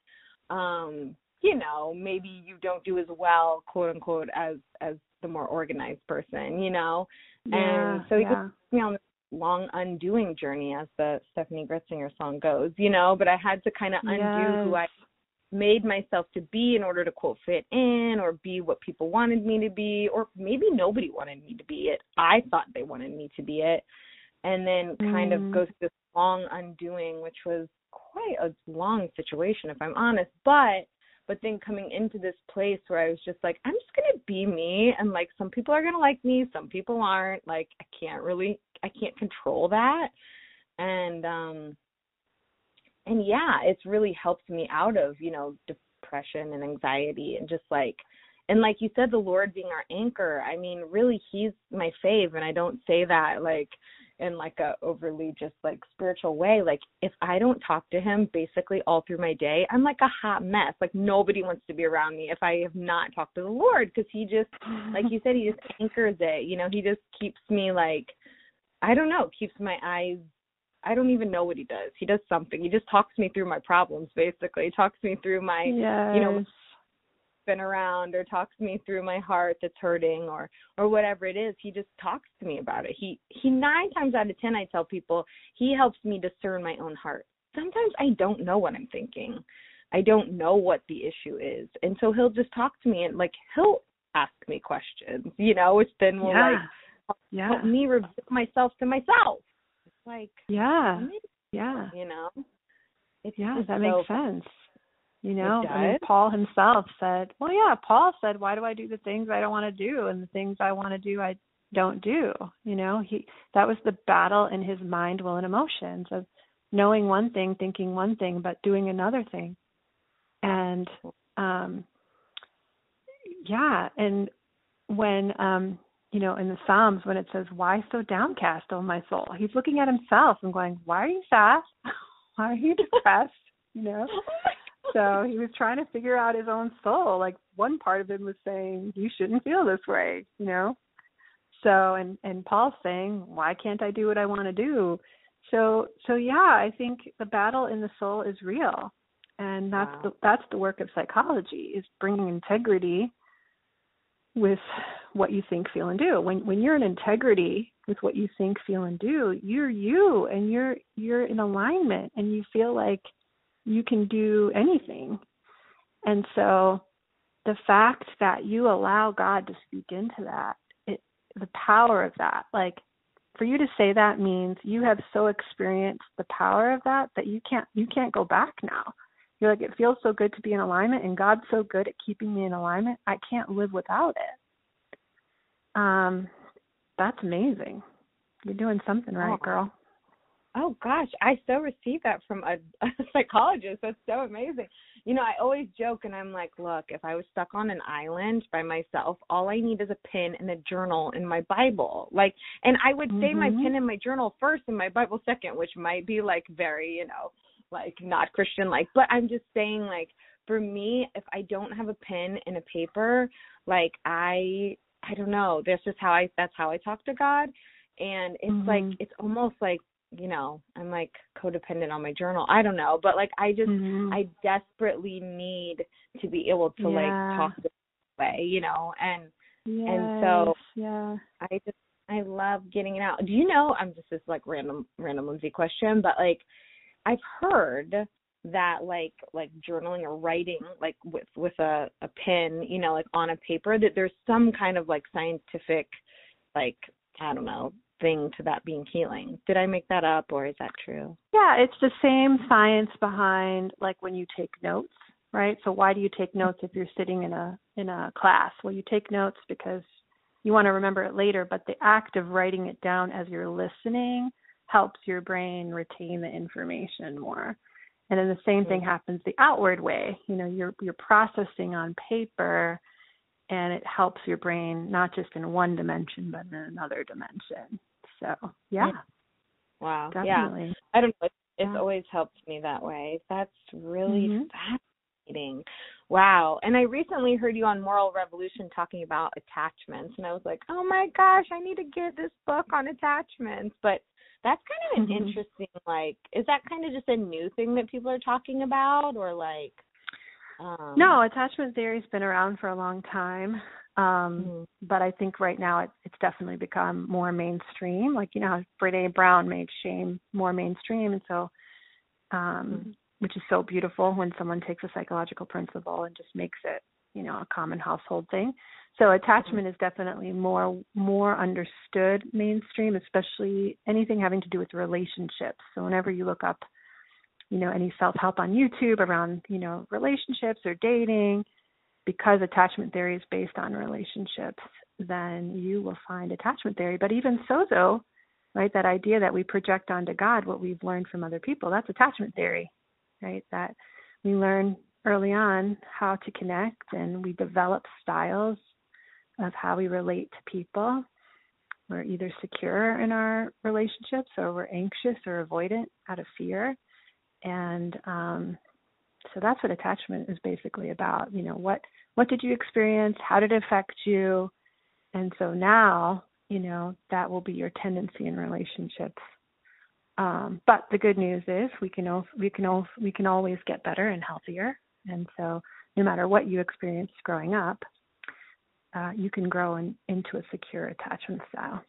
um you know maybe you don't do as well quote unquote as as the more organized person you know yeah. and so he yeah. you know, on this long undoing journey as the Steffany Gretzinger song goes, you know, but I had to kind of undo who I Yes. Made myself to be in order to quote fit in or be what people wanted me to be or maybe nobody wanted me to be it. I thought they wanted me to be it. And then kind Mm. of go through this long undoing which was quite a long situation if I'm honest, but but then coming into this place where I was just like, I'm just gonna be me, and like some people are gonna like me, some people aren't. Like I can't really, I can't control that, and um, and yeah, it's really helped me out of you know depression and anxiety and just like, and like you said, the Lord being our anchor. I mean, really, He's my fave, and I don't say that like in like a overly just like spiritual way like if i don't talk to him basically all through my day i'm like a hot mess like nobody wants to be around me if i have not talked to the lord because he just like you said he just anchors it you know he just keeps me like i don't know keeps my eyes i don't even know what he does. He does something. He just talks me through my problems basically. He talks me through my yes. you know, spin around or talks me through my heart that's hurting or or whatever it is. He just talks to me about it. He he nine times out of ten i tell people he helps me discern my own heart. Sometimes i don't know what i'm thinking. I don't know what the issue is. And so he'll just talk to me and like he'll ask me questions you know which then will yeah. like yeah. help me reveal myself to myself like Yeah. Yeah. you know it's Yeah, that so makes sense. You know, I mean. Paul himself said, well, yeah, Paul said, why do I do the things I don't want to do? And the things I want to do, I don't do. You know, he, that was the battle in his mind, will, and emotions of knowing one thing, thinking one thing, but doing another thing. And, um, yeah, and when, um, you know, in the Psalms, when it says, why so downcast, O my soul? He's looking at himself and going, why are you sad? why are you depressed? You know? Oh so he was trying to figure out his own soul. Like one part of him was saying, You shouldn't feel this way, you know? So and and Paul's saying, Why can't I do what I want to do? So so yeah, I think the battle in the soul is real. And that's Wow. the that's the work of psychology is bringing integrity with what you think, feel, and do. When when you're in integrity with what you think, feel, and do, you're you, and you're you're in alignment, and you feel like you can do anything. And so, the fact that you allow God to speak into that, it, the power of that, like for you to say that means you have so experienced the power of that that you can't you can't go back now. You're like it feels so good to be in alignment, and God's so good at keeping me in alignment. I can't live without it. Um, that's amazing. You're doing something right, Oh. girl. Oh gosh, I so received that from a, a psychologist. That's so amazing. You know, I always joke and I'm like, look, if I was stuck on an island by myself, all I need is a pen and a journal and my Bible. Like, and I would say my Mhm. pen and my journal first and my Bible second, which might be like very, you know, like not Christian like. But I'm just saying, like, for me, if I don't have a pen and a paper, like I, I don't know. That's just how I. That's how I talk to God, and it's like Mhm. it's almost like you know, I'm like codependent on my journal. I don't know, but like I just Mhm. I desperately need to be able to Yeah. like talk this way, you know, and yes, so- yeah. I just I love getting it out. Do you know I'm just this like random random Lindsay question, but like I've heard that like like journaling or writing like with with a a pen, you know, like on a paper that there's some kind of like scientific like I don't know, thing to that being healing. Did I make that up or is that true? Yeah, it's the same science behind like when you take notes, right? So why do you take mm-hmm. notes if you're sitting in a in a class? Well, you take notes because you want to remember it later, but the act of writing it down as you're listening helps your brain retain the information more. And then the same thing happens the outward way. You know, you're you're processing on paper and it helps your brain not just in one dimension but in another dimension. So, yeah. Wow. Definitely. Yeah. I don't know. It's, it's Yeah. always helped me that way. That's really Mhm. fascinating. Wow. And I recently heard you on Moral Revolution talking about attachments and I was like, "Oh my gosh, I need to get this book on attachments." But that's kind of an Mhm. interesting like is that kind of just a new thing that people are talking about or like um No, attachment theory's been around for a long time. Um, Mhm. but I think right now it, it's definitely become more mainstream. Like you know how Brene Brown made shame more mainstream, and so, um, Mhm. Which is so beautiful when someone takes a psychological principle and just makes it, you know, a common household thing. So attachment is definitely more more understood mainstream, especially anything having to do with relationships. So whenever you look up, you know, any self help on YouTube around, you know, relationships or dating, because attachment theory is based on relationships, then you will find attachment theory. But even sozo, right, that idea that we project onto God what we've learned from other people, that's attachment theory, right? That we learn early on how to connect and we develop styles of how we relate to people. We're either secure in our relationships or we're anxious or avoidant out of fear. And um, so that's what attachment is basically about. You know, what what did you experience? How did it affect you? And so now, you know, that will be your tendency in relationships. Um, but the good news is we can al- we can al- we can always get better and healthier. And so no matter what you experienced growing up, uh, you can grow in, into a secure attachment style.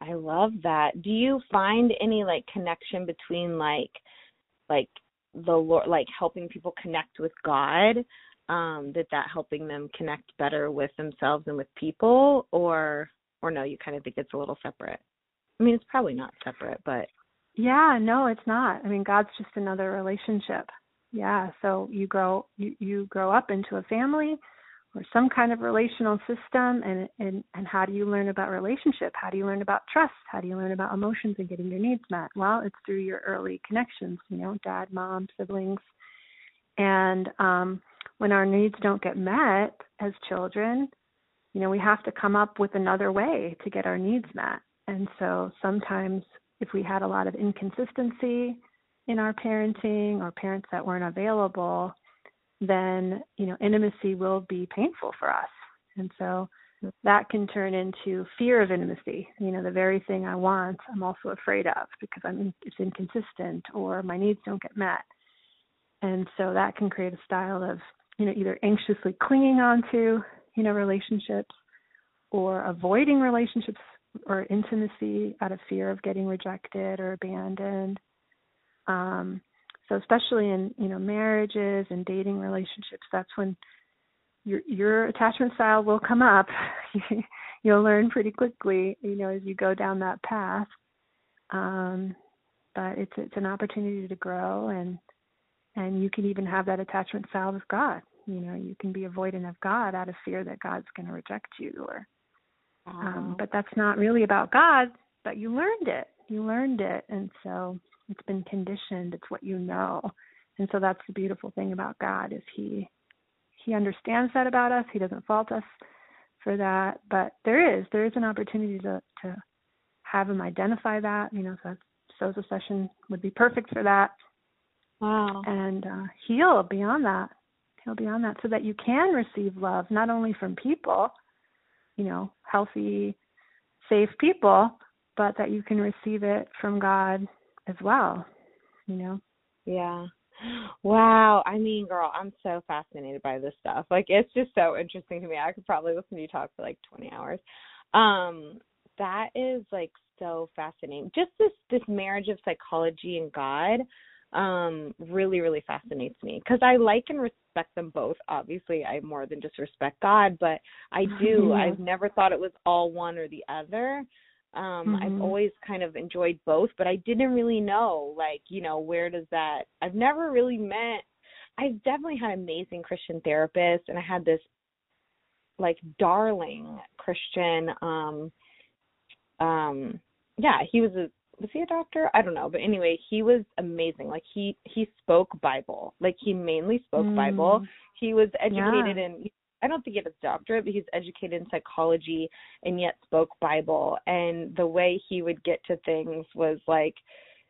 I love that. Do you find any like connection between like like the Lord like helping people connect with God? Um, that that helping them connect better with themselves and with people or or no, you kind of think it's a little separate? I mean it's probably not separate, but Yeah, no, it's not. I mean, God's just another relationship. Yeah, so you grow you you grow up into a family or some kind of relational system and and and how do you learn about relationship? How do you learn about trust? How do you learn about emotions and getting your needs met? Well, it's through your early connections, you know, dad, mom, siblings. And um when our needs don't get met as children, you know, we have to come up with another way to get our needs met. And so sometimes if we had a lot of inconsistency in our parenting or parents that weren't available, then, you know, intimacy will be painful for us. And so that can turn into fear of intimacy. You know, the very thing I want, I'm also afraid of because I'm it's inconsistent or my needs don't get met. And so that can create a style of, you know, either anxiously clinging onto, you know, relationships or avoiding relationships or intimacy out of fear of getting rejected or abandoned. Um, so especially in you know marriages and dating relationships, that's when your your attachment style will come up. You'll learn pretty quickly, you know, as you go down that path. Um, but it's it's an opportunity to grow and and you can even have that attachment style with God. You know, you can be avoidant of God out of fear that God's going to reject you or um, but that's not really about God, but you learned it. You learned it. And so it's been conditioned. It's what you know. And so that's the beautiful thing about God is he he understands that about us. He doesn't fault us for that. But there is there is an opportunity to to have him identify that. You know, so Sozo session would be perfect for that. wow. And uh, heal beyond that. Heal beyond that so that you can receive love not only from people, you know, healthy, safe people, but that you can receive it from God as well. You know. Yeah. Wow. I mean, girl, I'm so fascinated by this stuff. Like it's just so interesting to me. I could probably listen to you talk for like 20 hours. Um that is like so fascinating. Just this this marriage of psychology and God. Um really really fascinates me because i like and respect them both obviously i more than just respect god but i do Yeah. i've never thought it was all one or the other um i've Mhm. always kind of enjoyed both but i didn't really know like you know where does that i've never really met i've definitely had amazing christian therapists and i had this like darling christian um um yeah he was a was he a doctor i don't know but anyway he was amazing like he he spoke bible like he mainly spoke bible Mm. he was educated Yeah. in i don't think he had a doctorate but he's educated in psychology and yet spoke bible and the way he would get to things was like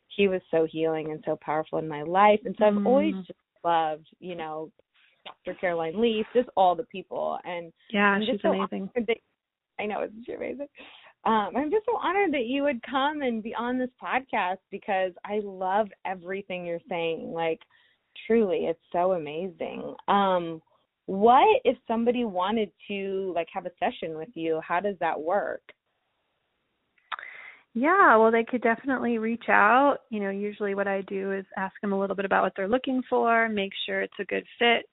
he was so healing and so powerful in my life and so i've always Mm. just loved you know dr caroline leaf just all the people and Yeah, she's just so amazing. I know, isn't she amazing? Um, I'm just so honored that you would come and be on this podcast because I love everything you're saying. Like, truly, it's so amazing. Um, what if somebody wanted to like have a session with you? How does that work? Yeah, well, they could definitely reach out. You know, usually what I do is ask them a little bit about what they're looking for, make sure it's a good fit.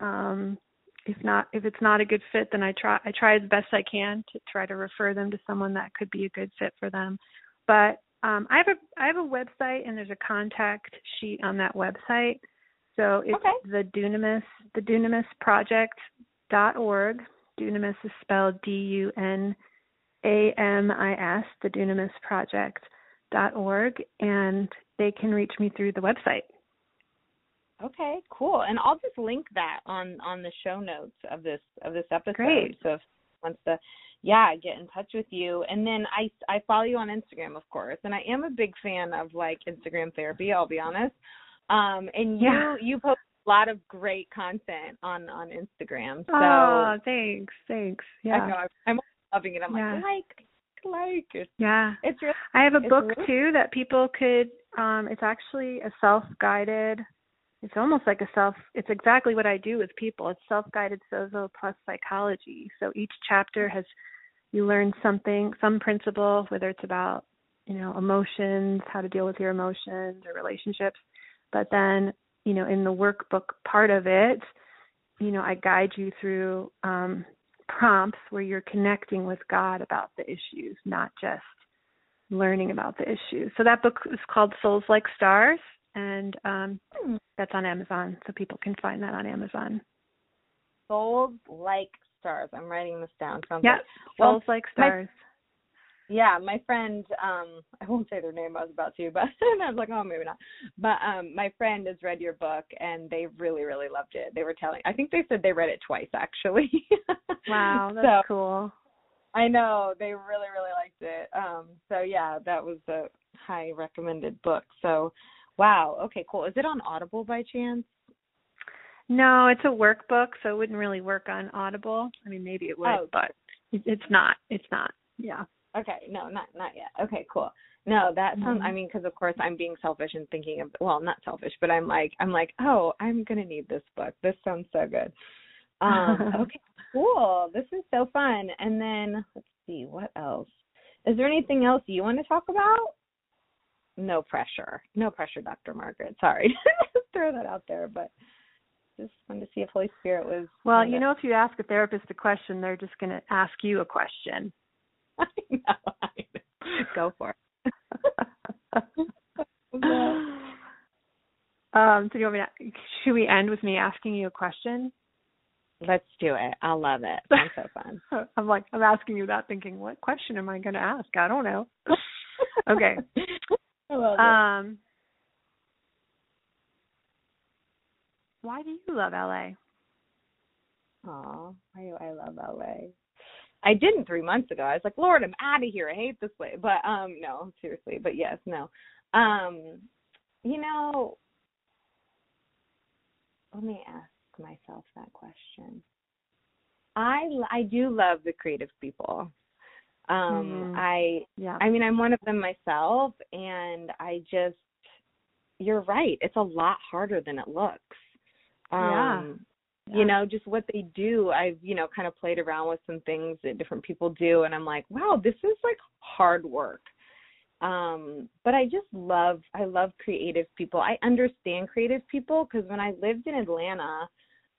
Um, if not, if it's not a good fit, then I try I try as best I can to try to refer them to someone that could be a good fit for them. But um, I have a I have a website and there's a contact sheet on that website. So it's Okay. the Dunamis the Dunamis Project dot org. Dunamis is spelled D U N A M I S, the Dunamis Project dot org, and they can reach me through the website. Okay, cool. And I'll just link that on on the show notes of this of this episode. Great. So if wants to yeah, get in touch with you. And then I I follow you on Instagram, of course. And I am a big fan of like Instagram therapy, I'll be honest. Um and you Yeah. you post a lot of great content on on Instagram. So oh, thanks, thanks. Yeah, I know I'm, loving it. I'm Yeah. like like like it's yeah. it's really I have a book really- too that people could. Um, it's actually a self-guided. It's almost like a self. It's exactly what I do with people. It's self-guided sozo plus psychology. So each chapter has you learn something, some principle, whether it's about you know emotions, how to deal with your emotions or relationships. But then you know in the workbook part of it, you know I guide you through um, prompts where you're connecting with God about the issues, not just learning about the issues. So that book is called Souls Like Stars, and um, that's on Amazon, so people can find that on Amazon. souls like stars. I'm writing this down. Sounds Yeah, like Well, Souls Like my- Stars. Yeah, my friend, um, I won't say their name, I was about to, but I was like, oh, maybe not. But um, my friend has read your book and they really, really loved it. They were telling, I think they said they read it twice actually. Wow, that's so cool. I know they really, really liked it. Um, so yeah, that was a high recommended book. So, wow, okay, cool. Is it on Audible by chance? No, it's a workbook, so it wouldn't really work on Audible. I mean, maybe it would, Oh. but it's not. It's not. Yeah. Okay, no, not not yet. Okay, cool. No, that sounds. Mhm. I mean, because of course I'm being selfish and thinking of. Well, not selfish, but I'm like, I'm like, oh, I'm gonna need this book. This sounds so good. Um, okay, cool. This is so fun. And then let's see, what else? Is there anything else you want to talk about? No pressure. No pressure, Dr. Margaret. Sorry, just throw that out there, but just wanted to see if Holy Spirit was. Well, you know, if you ask a therapist a question, they're just going to ask you a question. I know. I know. Go for it. um, so do you want me to, should we end with me asking you a question? Let's do it. I love it. Sounds so fun. I'm like, I'm asking you that thinking, what question am I going to ask? I don't know. Okay. I love it. Um, why do you love LA? Aw, I I love LA. I didn't three months ago. I was like, Lord, I'm out of here. I hate this place. But um, no, seriously. But yes, no. Um, you know, let me ask myself that question. I I do love the creative people. Um, Mhm. I Yeah. I mean, I'm one of them myself, and I just, you're right. It's a lot harder than it looks. Yeah. Um, Yeah. You know, just what they do. I've, you know, kind of played around with some things that different people do, and I'm like, wow, this is like hard work. Um, but I just love I love creative people. I understand creative people because when I lived in Atlanta,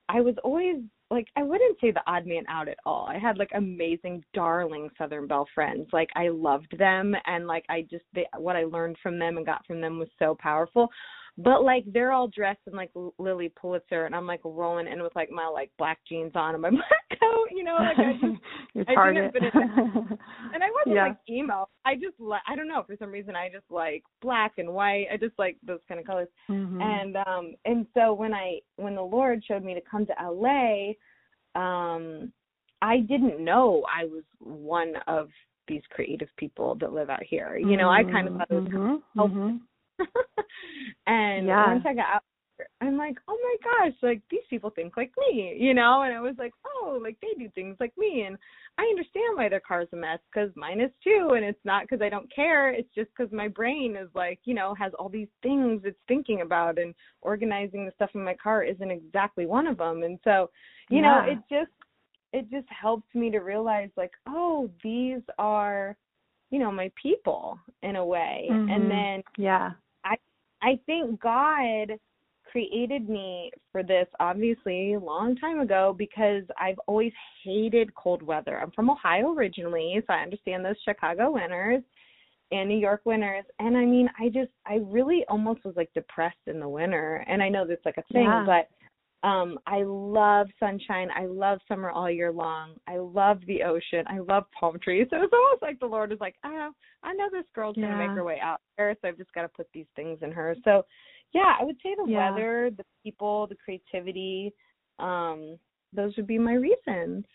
I was always like I wouldn't say the odd man out at all. I had like amazing, darling Southern Belle friends. Like I loved them, and like I just they, what I learned from them and got from them was so powerful but like they're all dressed in like Lilly Pulitzer, and I'm like rolling in with like my like black jeans on and my black coat, you know, like I just Your target. I didn't fit in and I wasn't Yeah. like emo. I just like I don't know for some reason I just like black and white. I just like those kind of colors. Mhm. And um and so when I when the Lord showed me to come to LA, um I didn't know I was one of these creative people that live out here. You know, I kind of thought it was Mhm, Oh, mhm. and Yeah. once I got out, I'm like, oh my gosh, like these people think like me, you know? And I was like, oh, like they do things like me, and I understand why their car's a mess because mine is too, and it's not because I don't care. It's just because my brain is like, you know, has all these things it's thinking about, and organizing the stuff in my car isn't exactly one of them. And so, you know, it just it just helped me to realize like, oh, these are you know my people in a way Mhm. and then Yeah. I i think God created me for this obviously a long time ago because I've always hated cold weather. I'm from Ohio originally, so I understand those Chicago winters and New York winters. And I mean, I just I really almost was like depressed in the winter. And I know that's like a thing, Yeah. but um I love sunshine. I love summer all year long. I love the ocean. I love palm trees. So it's almost like the Lord is like, oh, I know this girl's gonna make her way out there, so I've just got to put these things in her. So, yeah, I would say the Yeah. weather, the people, the creativity, um, those would be my reasons.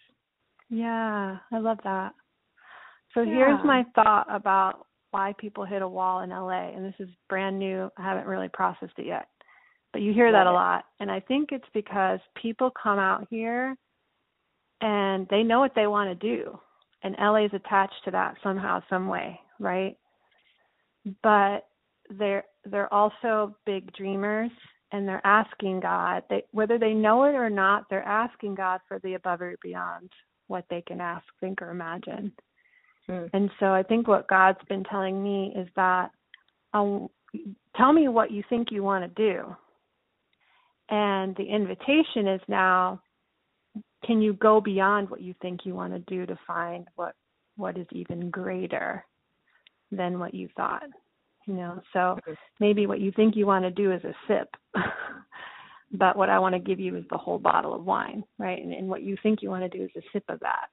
Yeah, I love that. So Yeah. here's my thought about why people hit a wall in LA, and this is brand new. I haven't really processed it yet. But you hear that a lot, and I think it's because people come out here and they know what they want to do, and LA is attached to that somehow, some way, right? But they're they're also big dreamers, and they're asking God, they, whether they know it or not, they're asking God for the above or beyond what they can ask, think, or imagine. Hmm. And so I think what God's been telling me is that um, tell me what you think you want to do. And the invitation is now can you go beyond what you think you want to do to find what what is even greater than what you thought? You know, so maybe what you think you want to do is a sip. but what I want to give you is the whole bottle of wine, right? And, and what you think you want to do is a sip of that.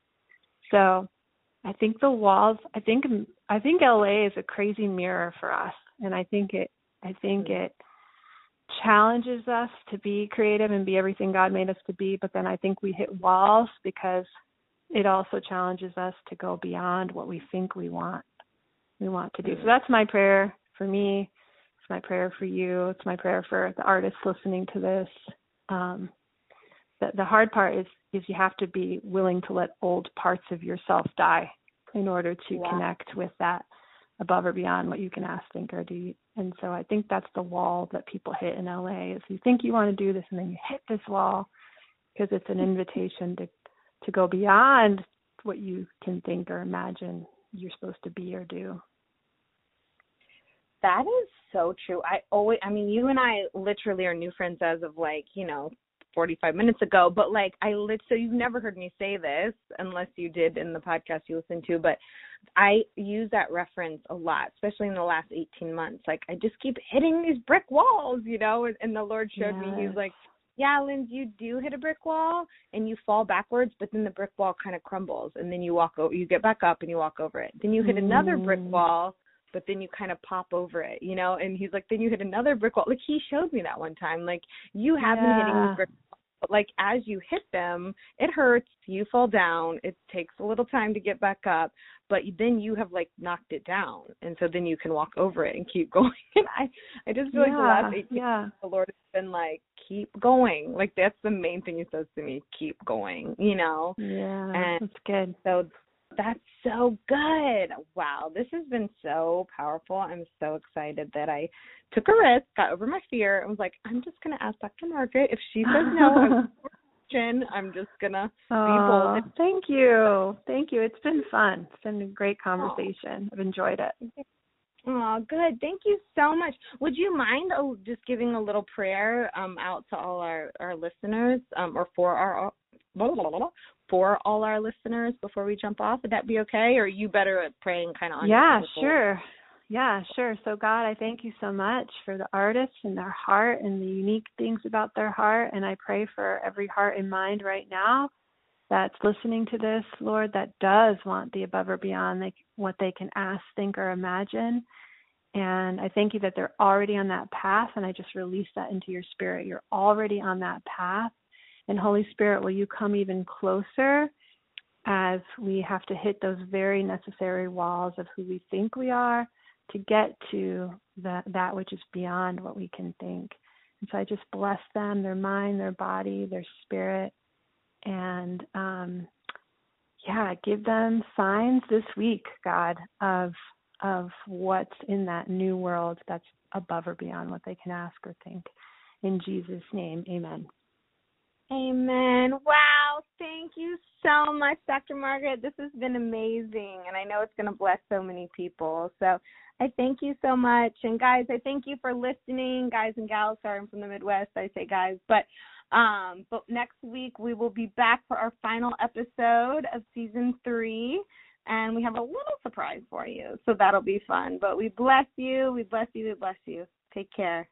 So I think the walls. I think I think LA is a crazy mirror for us, and I think it. I think Mhm. it challenges us to be creative and be everything God made us to be. But then I think we hit walls because it also challenges us to go beyond what we think we want. We want to do. So Mhm. that's my prayer for me. It's my prayer for you. It's my prayer for the artists listening to this. Um, the, the hard part is is you have to be willing to let old parts of yourself die in order to Yeah. connect with that above or beyond what you can ask, think, or do. And so I think that's the wall that people hit in LA is you think you want to do this and then you hit this wall because it's an invitation to to go beyond what you can think or imagine you're supposed to be or do. That is so true. I always, I mean, you and I literally are new friends as of like, you know, 45 minutes ago, but like, I lit, so you've never heard me say this unless you did in the podcast you listened to, but I use that reference a lot, especially in the last 18 months. Like, I just keep hitting these brick walls, you know, and, and the Lord showed me, He's like, yeah, Linz, you do hit a brick wall and you fall backwards, but then the brick wall kind of crumbles and then you walk over, you get back up and you walk over it. Then you hit another brick Mm. wall, but then you kind of pop over it, you know? And he's like, then you hit another brick wall. Like he showed me that one time. Like you have been hitting Yeah. these brick but like as you hit them, it hurts. You fall down. It takes a little time to get back up, but then you have like knocked it down, and so then you can walk over it and keep going. And I, I just feel like the last 18 yeah. the Lord has been like, keep going. Like that's the main thing He says to me, keep going. You know. Yeah, And- that's good. So that's so good. Wow, this has been so powerful. I'm so excited that I took a risk, got over my fear, and was like, I'm just gonna ask Dr. Margaret if she says no. I'm I'm just gonna Oh, bold. thank you. Thank you. It's been fun. It's been a great conversation. I've enjoyed it. Oh, good. Thank you so much. Would you mind oh, just giving a little prayer um, out to all our, our listeners um, or for our blah, blah, blah, for all our listeners before we jump off? Would that be okay? Or are you better at praying kind of on Yeah, sure. Yeah, sure. So, God, I thank you so much for the artists and their heart and the unique things about their heart. And I pray for every heart and mind right now that's listening to this, Lord, that does want the above or beyond like what they can ask, think, or imagine. And I thank you that they're already on that path. And I just release that into your spirit. You're already on that path. And Holy Spirit, will you come even closer as we have to hit those very necessary walls of who we think we are to get to that that which is beyond what we can think. And so I just bless them, their mind, their body, their spirit, and um, yeah, give them signs this week, God, of of what's in that new world that's above or beyond what they can ask or think. In Jesus' name, Amen. Amen. Wow. Thank you so much, Dr. Margaret. This has been amazing, and I know it's going to bless so many people. So I thank you so much. And guys, I thank you for listening. Guys and gals, sorry, I'm from the Midwest. I say guys, but um, but next week we will be back for our final episode of season three. And we have a little surprise for you. So that'll be fun. But we bless you. We bless you. We bless you. Take care.